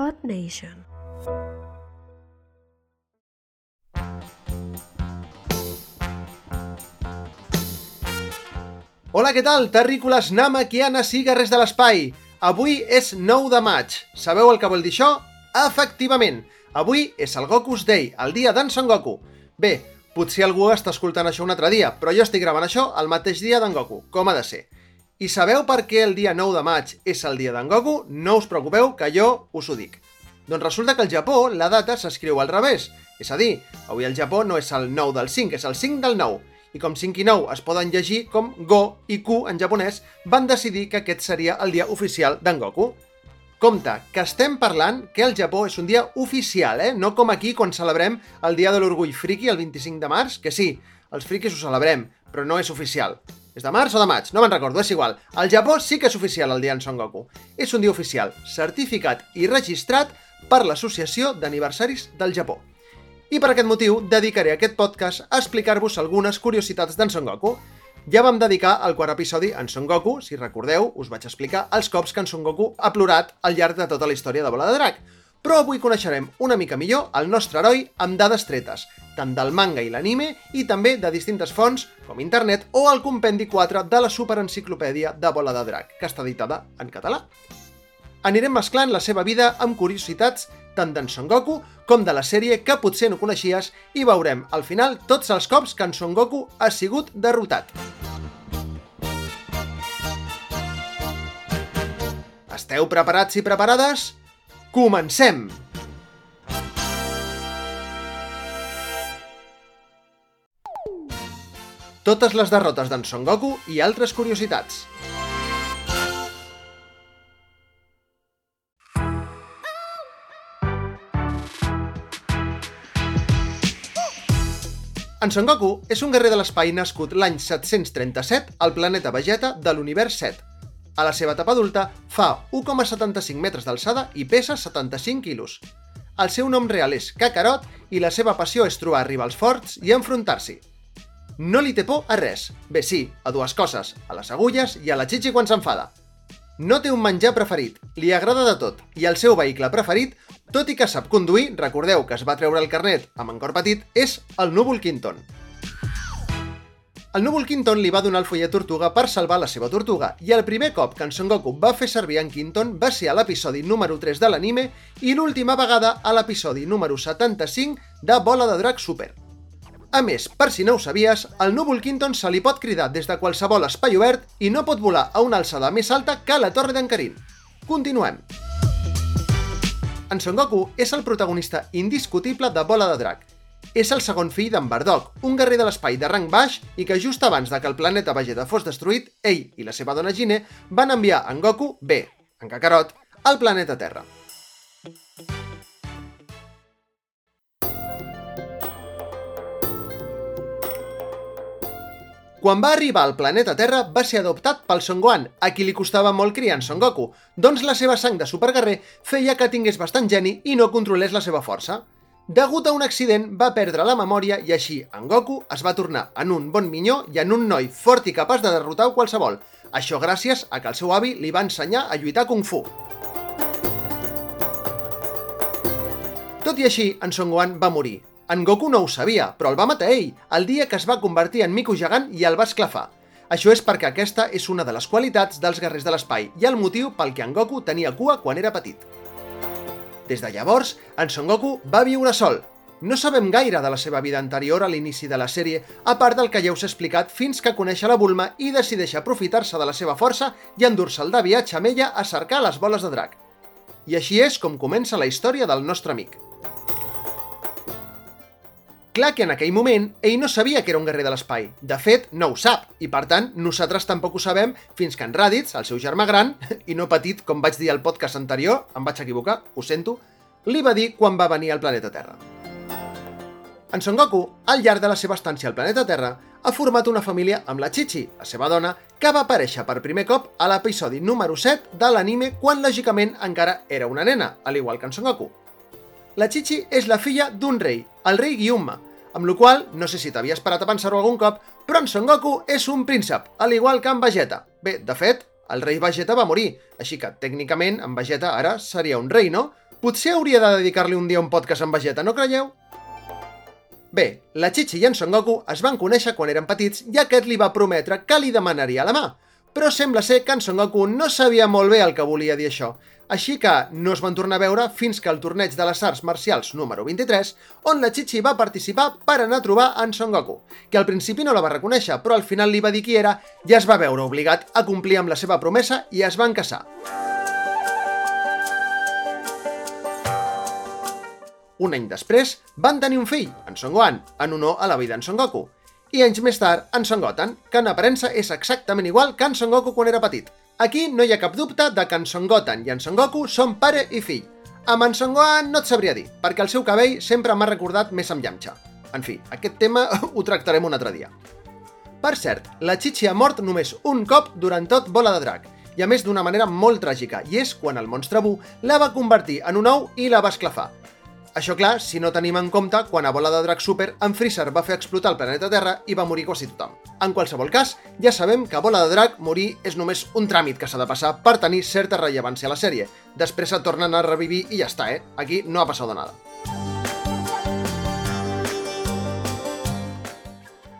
Earth Nation. Hola, què tal? Terrícoles, namaquianes i guerrers de l'espai. Avui és 9 de maig. Sabeu el que vol dir això? Efectivament, avui és el Goku's Day, el dia d'en Son Goku. Bé, potser algú està escoltant això un altre dia, però jo estic gravant això el mateix dia d'en Goku, com ha de ser. I sabeu per què el dia 9 de maig és el dia d'en Goku? No us preocupeu, que jo us ho dic. Doncs resulta que al Japó la data s'escriu al revés. És a dir, avui al Japó no és el 9 del 5, és el 5 del 9. I com 5 i 9 es poden llegir com Go i Ku en japonès, van decidir que aquest seria el dia oficial d'en Goku. Compte, que estem parlant que el Japó és un dia oficial, eh? No com aquí quan celebrem el dia de l'orgull friki el 25 de març, que sí, els friquis ho celebrem, però no és oficial. És de març o de maig? No me'n recordo, és igual. Al Japó sí que és oficial el dia en Son Goku. És un dia oficial, certificat i registrat per l'Associació d'Aniversaris del Japó. I per aquest motiu dedicaré aquest podcast a explicar-vos algunes curiositats d'en Son Goku. Ja vam dedicar el quart episodi en Son Goku, si recordeu, us vaig explicar els cops que en Son Goku ha plorat al llarg de tota la història de Bola de Drac. Però avui coneixerem una mica millor el nostre heroi amb dades tretes, tant del manga i l'anime i també de distintes fonts, com internet o el compendi 4 de la superenciclopèdia de Bola de Drac, que està editada en català. Anirem mesclant la seva vida amb curiositats tant d'en Son Goku com de la sèrie que potser no coneixies i veurem al final tots els cops que en Son Goku ha sigut derrotat. Esteu preparats i preparades? Comencem! Totes les derrotes d'en Son Goku i altres curiositats. En Son Goku és un guerrer de l'espai nascut l'any 737 al planeta Vegeta de l'univers 7. A la seva etapa adulta fa 1,75 metres d'alçada i pesa 75 quilos. El seu nom real és Kakarot i la seva passió és trobar rivals forts i enfrontar-s'hi. No li té por a res. Bé, sí, a dues coses, a les agulles i a la xitxi quan s'enfada. No té un menjar preferit, li agrada de tot, i el seu vehicle preferit, tot i que sap conduir, recordeu que es va treure el carnet amb en cor petit, és el núvol Quinton. El núvol Quinton li va donar el fullet tortuga per salvar la seva tortuga, i el primer cop que en Son Goku va fer servir en Quinton va ser a l'episodi número 3 de l'anime i l'última vegada a l'episodi número 75 de Bola de Drac Super. A més, per si no ho sabies, el núvol Quinton se li pot cridar des de qualsevol espai obert i no pot volar a una alçada més alta que la Torre d'en Karin. Continuem. En Son Goku és el protagonista indiscutible de Bola de Drac. És el segon fill d'en Bardock, un guerrer de l'espai de rang baix i que just abans de que el planeta Vegeta fos destruït, ell i la seva dona Gine van enviar en Goku, bé, en Kakarot, al planeta Terra. Quan va arribar al planeta Terra, va ser adoptat pel Son Gohan, a qui li costava molt criar en Son Goku, doncs la seva sang de superguerrer feia que tingués bastant geni i no controlés la seva força. Degut a un accident, va perdre la memòria i així en Goku es va tornar en un bon minyó i en un noi fort i capaç de derrotar qualsevol. Això gràcies a que el seu avi li va ensenyar a lluitar Kung Fu. Tot i així, en Son Gohan va morir. En Goku no ho sabia, però el va matar ell, el dia que es va convertir en mico gegant i el va esclafar. Això és perquè aquesta és una de les qualitats dels guerrers de l'espai i el motiu pel que en Goku tenia cua quan era petit. Des de llavors, en Son Goku va viure sol. No sabem gaire de la seva vida anterior a l'inici de la sèrie, a part del que ja us he explicat fins que coneix la Bulma i decideix aprofitar-se de la seva força i endur-se'l de viatge amb ella a cercar les boles de drac. I així és com comença la història del nostre amic. Clar que en aquell moment ell no sabia que era un guerrer de l'espai. De fet, no ho sap, i per tant, nosaltres tampoc ho sabem fins que en Raditz, el seu germà gran, i no petit, com vaig dir al podcast anterior, em vaig equivocar, ho sento, li va dir quan va venir al planeta Terra. En Son Goku, al llarg de la seva estància al planeta Terra, ha format una família amb la Chichi, la seva dona, que va aparèixer per primer cop a l'episodi número 7 de l'anime quan, lògicament, encara era una nena, al igual que en Son Goku. La Chichi és la filla d'un rei, el rei Gyumma, amb la qual no sé si t'havies parat a pensar-ho algun cop, però en Son Goku és un príncep, al igual que en Vegeta. Bé, de fet, el rei Vegeta va morir, així que tècnicament en Vegeta ara seria un rei, no? Potser hauria de dedicar-li un dia un podcast amb Vegeta, no creieu? Bé, la Chichi i en Son Goku es van conèixer quan eren petits i aquest li va prometre que li demanaria la mà. Però sembla ser que en Son Goku no sabia molt bé el que volia dir això, així que no es van tornar a veure fins que el torneig de les arts marcials número 23, on la Chichi va participar per anar a trobar en Son Goku, que al principi no la va reconèixer, però al final li va dir qui era i es va veure obligat a complir amb la seva promesa i es van casar. Un any després, van tenir un fill, en Son Gohan, en honor a la vida d'en Son Goku. I anys més tard, en Son Goten, que en aparença és exactament igual que en Son Goku quan era petit. Aquí no hi ha cap dubte de que en Son Goten i en Son Goku són pare i fill. Amb en Son Gohan no et sabria dir, perquè el seu cabell sempre m'ha recordat més amb Yamcha. En fi, aquest tema ho tractarem un altre dia. Per cert, la Chichi ha mort només un cop durant tot Bola de Drac, i a més d'una manera molt tràgica, i és quan el monstre Bu la va convertir en un ou i la va esclafar. Això clar, si no tenim en compte quan a Bola de Drac Super en Freezer va fer explotar el planeta Terra i va morir quasi tothom. En qualsevol cas, ja sabem que a Bola de Drac morir és només un tràmit que s'ha de passar per tenir certa rellevància a la sèrie. Després et tornen a revivir i ja està, eh? Aquí no ha passat nada.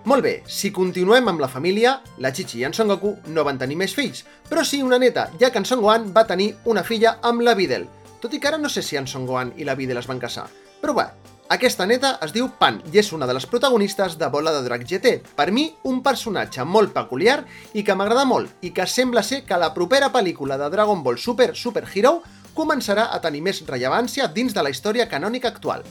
Molt bé, si continuem amb la família, la Chichi i en Son Goku no van tenir més fills, però sí una neta, ja que en Son Gohan va tenir una filla amb la Videl, tot i que ara no sé si en Son Gohan i la Videl es van casar. Però bé, aquesta neta es diu Pan i és una de les protagonistes de Bola de Drac GT. Per mi, un personatge molt peculiar i que m'agrada molt i que sembla ser que la propera pel·lícula de Dragon Ball Super Super Hero començarà a tenir més rellevància dins de la història canònica actual.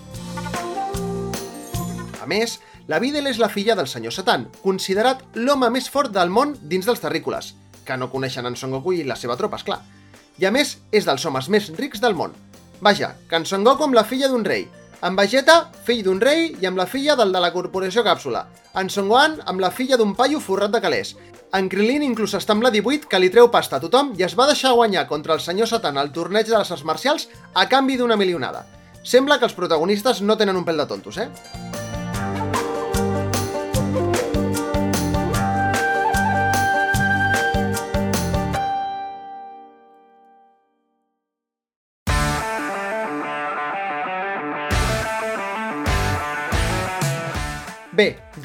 A més, la Videl és la filla del senyor Satan, considerat l'home més fort del món dins dels terrícoles, que no coneixen en Son Goku i la seva tropa, esclar. clar i a més és dels homes més rics del món. Vaja, que en Son Goku amb la filla d'un rei, en Vegeta, fill d'un rei i amb la filla del de la Corporació Càpsula, en Son Gohan amb la filla d'un paio forrat de calés, en Krilin inclús està amb la 18 que li treu pasta a tothom i es va deixar guanyar contra el senyor Satan al torneig de les arts marcials a canvi d'una milionada. Sembla que els protagonistes no tenen un pèl de tontos, eh?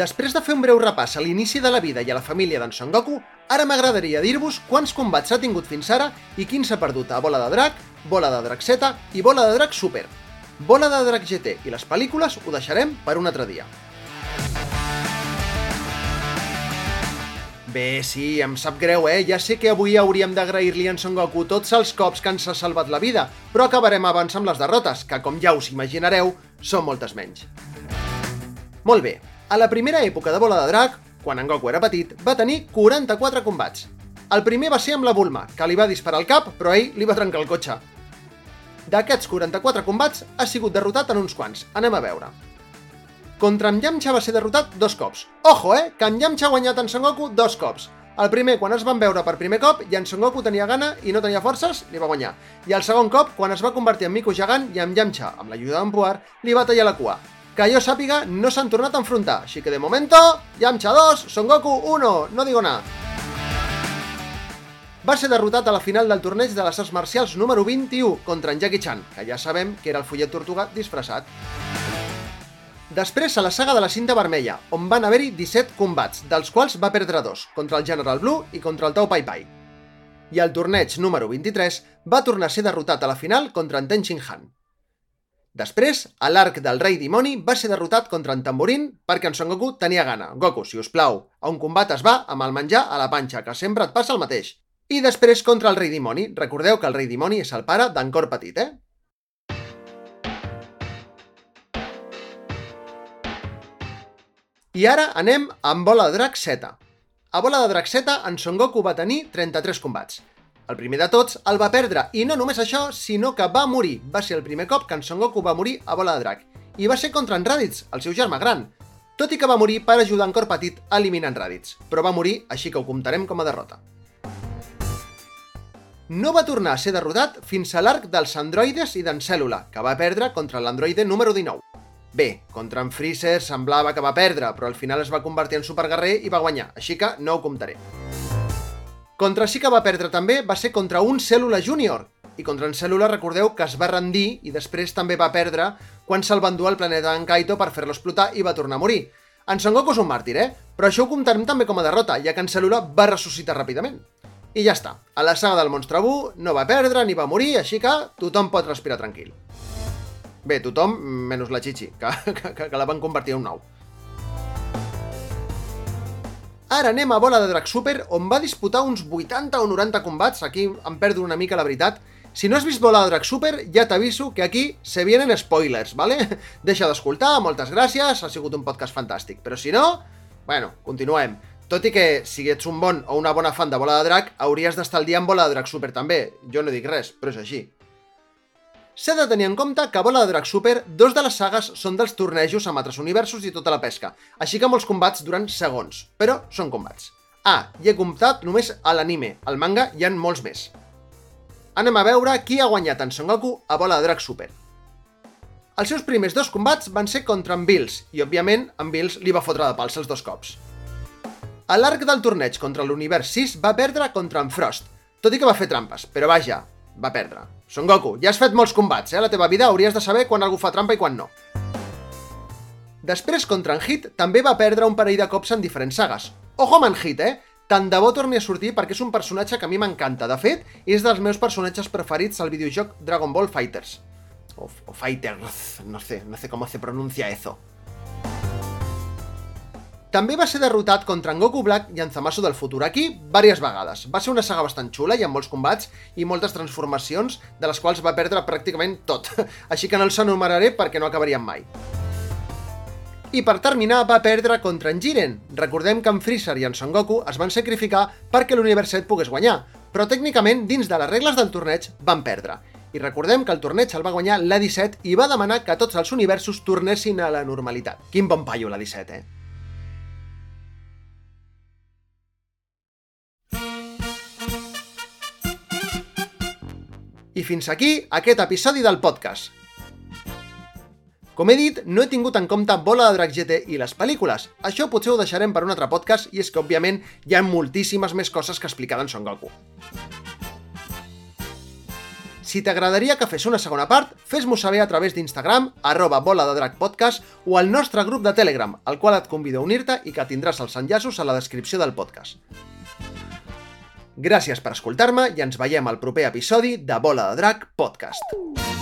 Després de fer un breu repàs a l'inici de la vida i a la família d'en Son Goku, ara m'agradaria dir-vos quants combats s'ha tingut fins ara i quins s'ha perdut a Bola de Drac, Bola de Drac Z i Bola de Drac Super. Bola de Drac GT i les pel·lícules ho deixarem per un altre dia. Bé, sí, em sap greu, eh? Ja sé que avui hauríem d'agrair-li en Son Goku tots els cops que ens ha salvat la vida, però acabarem abans amb les derrotes, que com ja us imaginareu, són moltes menys. Molt bé, a la primera època de Bola de Drac, quan en Goku era petit, va tenir 44 combats. El primer va ser amb la Bulma, que li va disparar al cap, però ell li va trencar el cotxe. D'aquests 44 combats, ha sigut derrotat en uns quants. Anem a veure. Contra en Yamcha va ser derrotat dos cops. Ojo, eh, que en Yamcha ha guanyat en Son Goku dos cops. El primer, quan es van veure per primer cop, i en Son Goku tenia gana i no tenia forces, li va guanyar. I el segon cop, quan es va convertir en Miku gegant i en Yamcha, amb l'ajuda d'en Puar, li va tallar la cua que jo sàpiga no s'han tornat a enfrontar, així que de momento, Yamcha 2, Son Goku 1, no digo nada. Va ser derrotat a la final del torneig de les arts marcials número 21 contra en Jackie Chan, que ja sabem que era el follet tortuga disfressat. Després a la saga de la cinta vermella, on van haver-hi 17 combats, dels quals va perdre dos, contra el General Blue i contra el Tao Pai Pai. I al torneig número 23 va tornar a ser derrotat a la final contra en Ten Shin Han. Després, a l'arc del rei dimoni va ser derrotat contra en Tamborín perquè en Son Goku tenia gana. Goku, si us plau, a un combat es va amb el menjar a la panxa, que sempre et passa el mateix. I després contra el rei dimoni. Recordeu que el rei dimoni és el pare d'en Cor Petit, eh? I ara anem amb Bola de Drac Z. A Bola de Drac Z, en Son Goku va tenir 33 combats. El primer de tots el va perdre, i no només això, sinó que va morir. Va ser el primer cop que en Son Goku va morir a Bola de Drac. I va ser contra en Raditz, el seu germà gran. Tot i que va morir per ajudar en Cor Petit a eliminar en Raditz, però va morir, així que ho comptarem com a derrota. No va tornar a ser derrotat fins a l'arc dels androides i d'en Cèl·lula, que va perdre contra l'androide número 19. Bé, contra en Freezer semblava que va perdre, però al final es va convertir en superguerrer i va guanyar, així que no ho comptaré. Contra sí que va perdre també va ser contra un Cèl·lula Júnior, i contra en Cèl·lula recordeu que es va rendir i després també va perdre quan se'l va endur al planeta en Kaito per fer-lo explotar i va tornar a morir. En Son Goku és un màrtir, eh? Però això ho comptarem també com a derrota, ja que en Cèl·lula va ressuscitar ràpidament. I ja està. A la saga del monstre Bu no va perdre ni va morir, així que tothom pot respirar tranquil. Bé, tothom, menys la Chichi, que, que, que la van convertir en un nou. Ara anem a Bola de Drac Super, on va disputar uns 80 o 90 combats. Aquí em perdo una mica la veritat. Si no has vist Bola de Drac Super, ja t'aviso que aquí se vienen spoilers, ¿vale? Deixa d'escoltar, moltes gràcies, ha sigut un podcast fantàstic. Però si no, bueno, continuem. Tot i que, si ets un bon o una bona fan de Bola de Drac, hauries d'estar al dia amb Bola de Drac Super també. Jo no dic res, però és així. S'ha de tenir en compte que a Bola de Drac Super, dos de les sagues són dels tornejos amb altres universos i tota la pesca, així que molts combats duran segons, però són combats. Ah, i he comptat només a l'anime, al manga hi han molts més. Anem a veure qui ha guanyat en Son Goku a Bola de Drac Super. Els seus primers dos combats van ser contra en Bills, i òbviament en Bills li va fotre de pals els dos cops. A l'arc del torneig contra l'univers 6 va perdre contra en Frost, tot i que va fer trampes, però vaja, va perdre. Son Goku, ja has fet molts combats, eh? A la teva vida hauries de saber quan algú fa trampa i quan no. Després, contra en Hit, també va perdre un parell de cops en diferents sagues. Ojo amb en Hit, eh? Tant de bo torni a sortir perquè és un personatge que a mi m'encanta. De fet, és dels meus personatges preferits al videojoc Dragon Ball Fighters. O, o Fighters, no sé, no sé com se pronuncia eso. També va ser derrotat contra en Goku Black i en Zamasu del futur aquí diverses vegades. Va ser una saga bastant xula i amb molts combats i moltes transformacions, de les quals va perdre pràcticament tot. Així que no els enumeraré perquè no acabarien mai. I per terminar va perdre contra en Jiren. Recordem que en Freezer i en Son Goku es van sacrificar perquè l'univers 7 pogués guanyar, però tècnicament dins de les regles del torneig van perdre. I recordem que el torneig el va guanyar la 17 i va demanar que tots els universos tornessin a la normalitat. Quin bon paio la 17, eh? I fins aquí aquest episodi del podcast. Com he dit, no he tingut en compte Bola de Drac GT i les pel·lícules. Això potser ho deixarem per un altre podcast i és que, òbviament, hi ha moltíssimes més coses que explicar d'en Son Goku. Si t'agradaria que fes una segona part, fes-m'ho saber a través d'Instagram, arroba bola de podcast, o al nostre grup de Telegram, al qual et convido a unir-te i que tindràs els enllaços a la descripció del podcast. Gràcies per escoltar-me i ens veiem al proper episodi de Bola de Drac Podcast.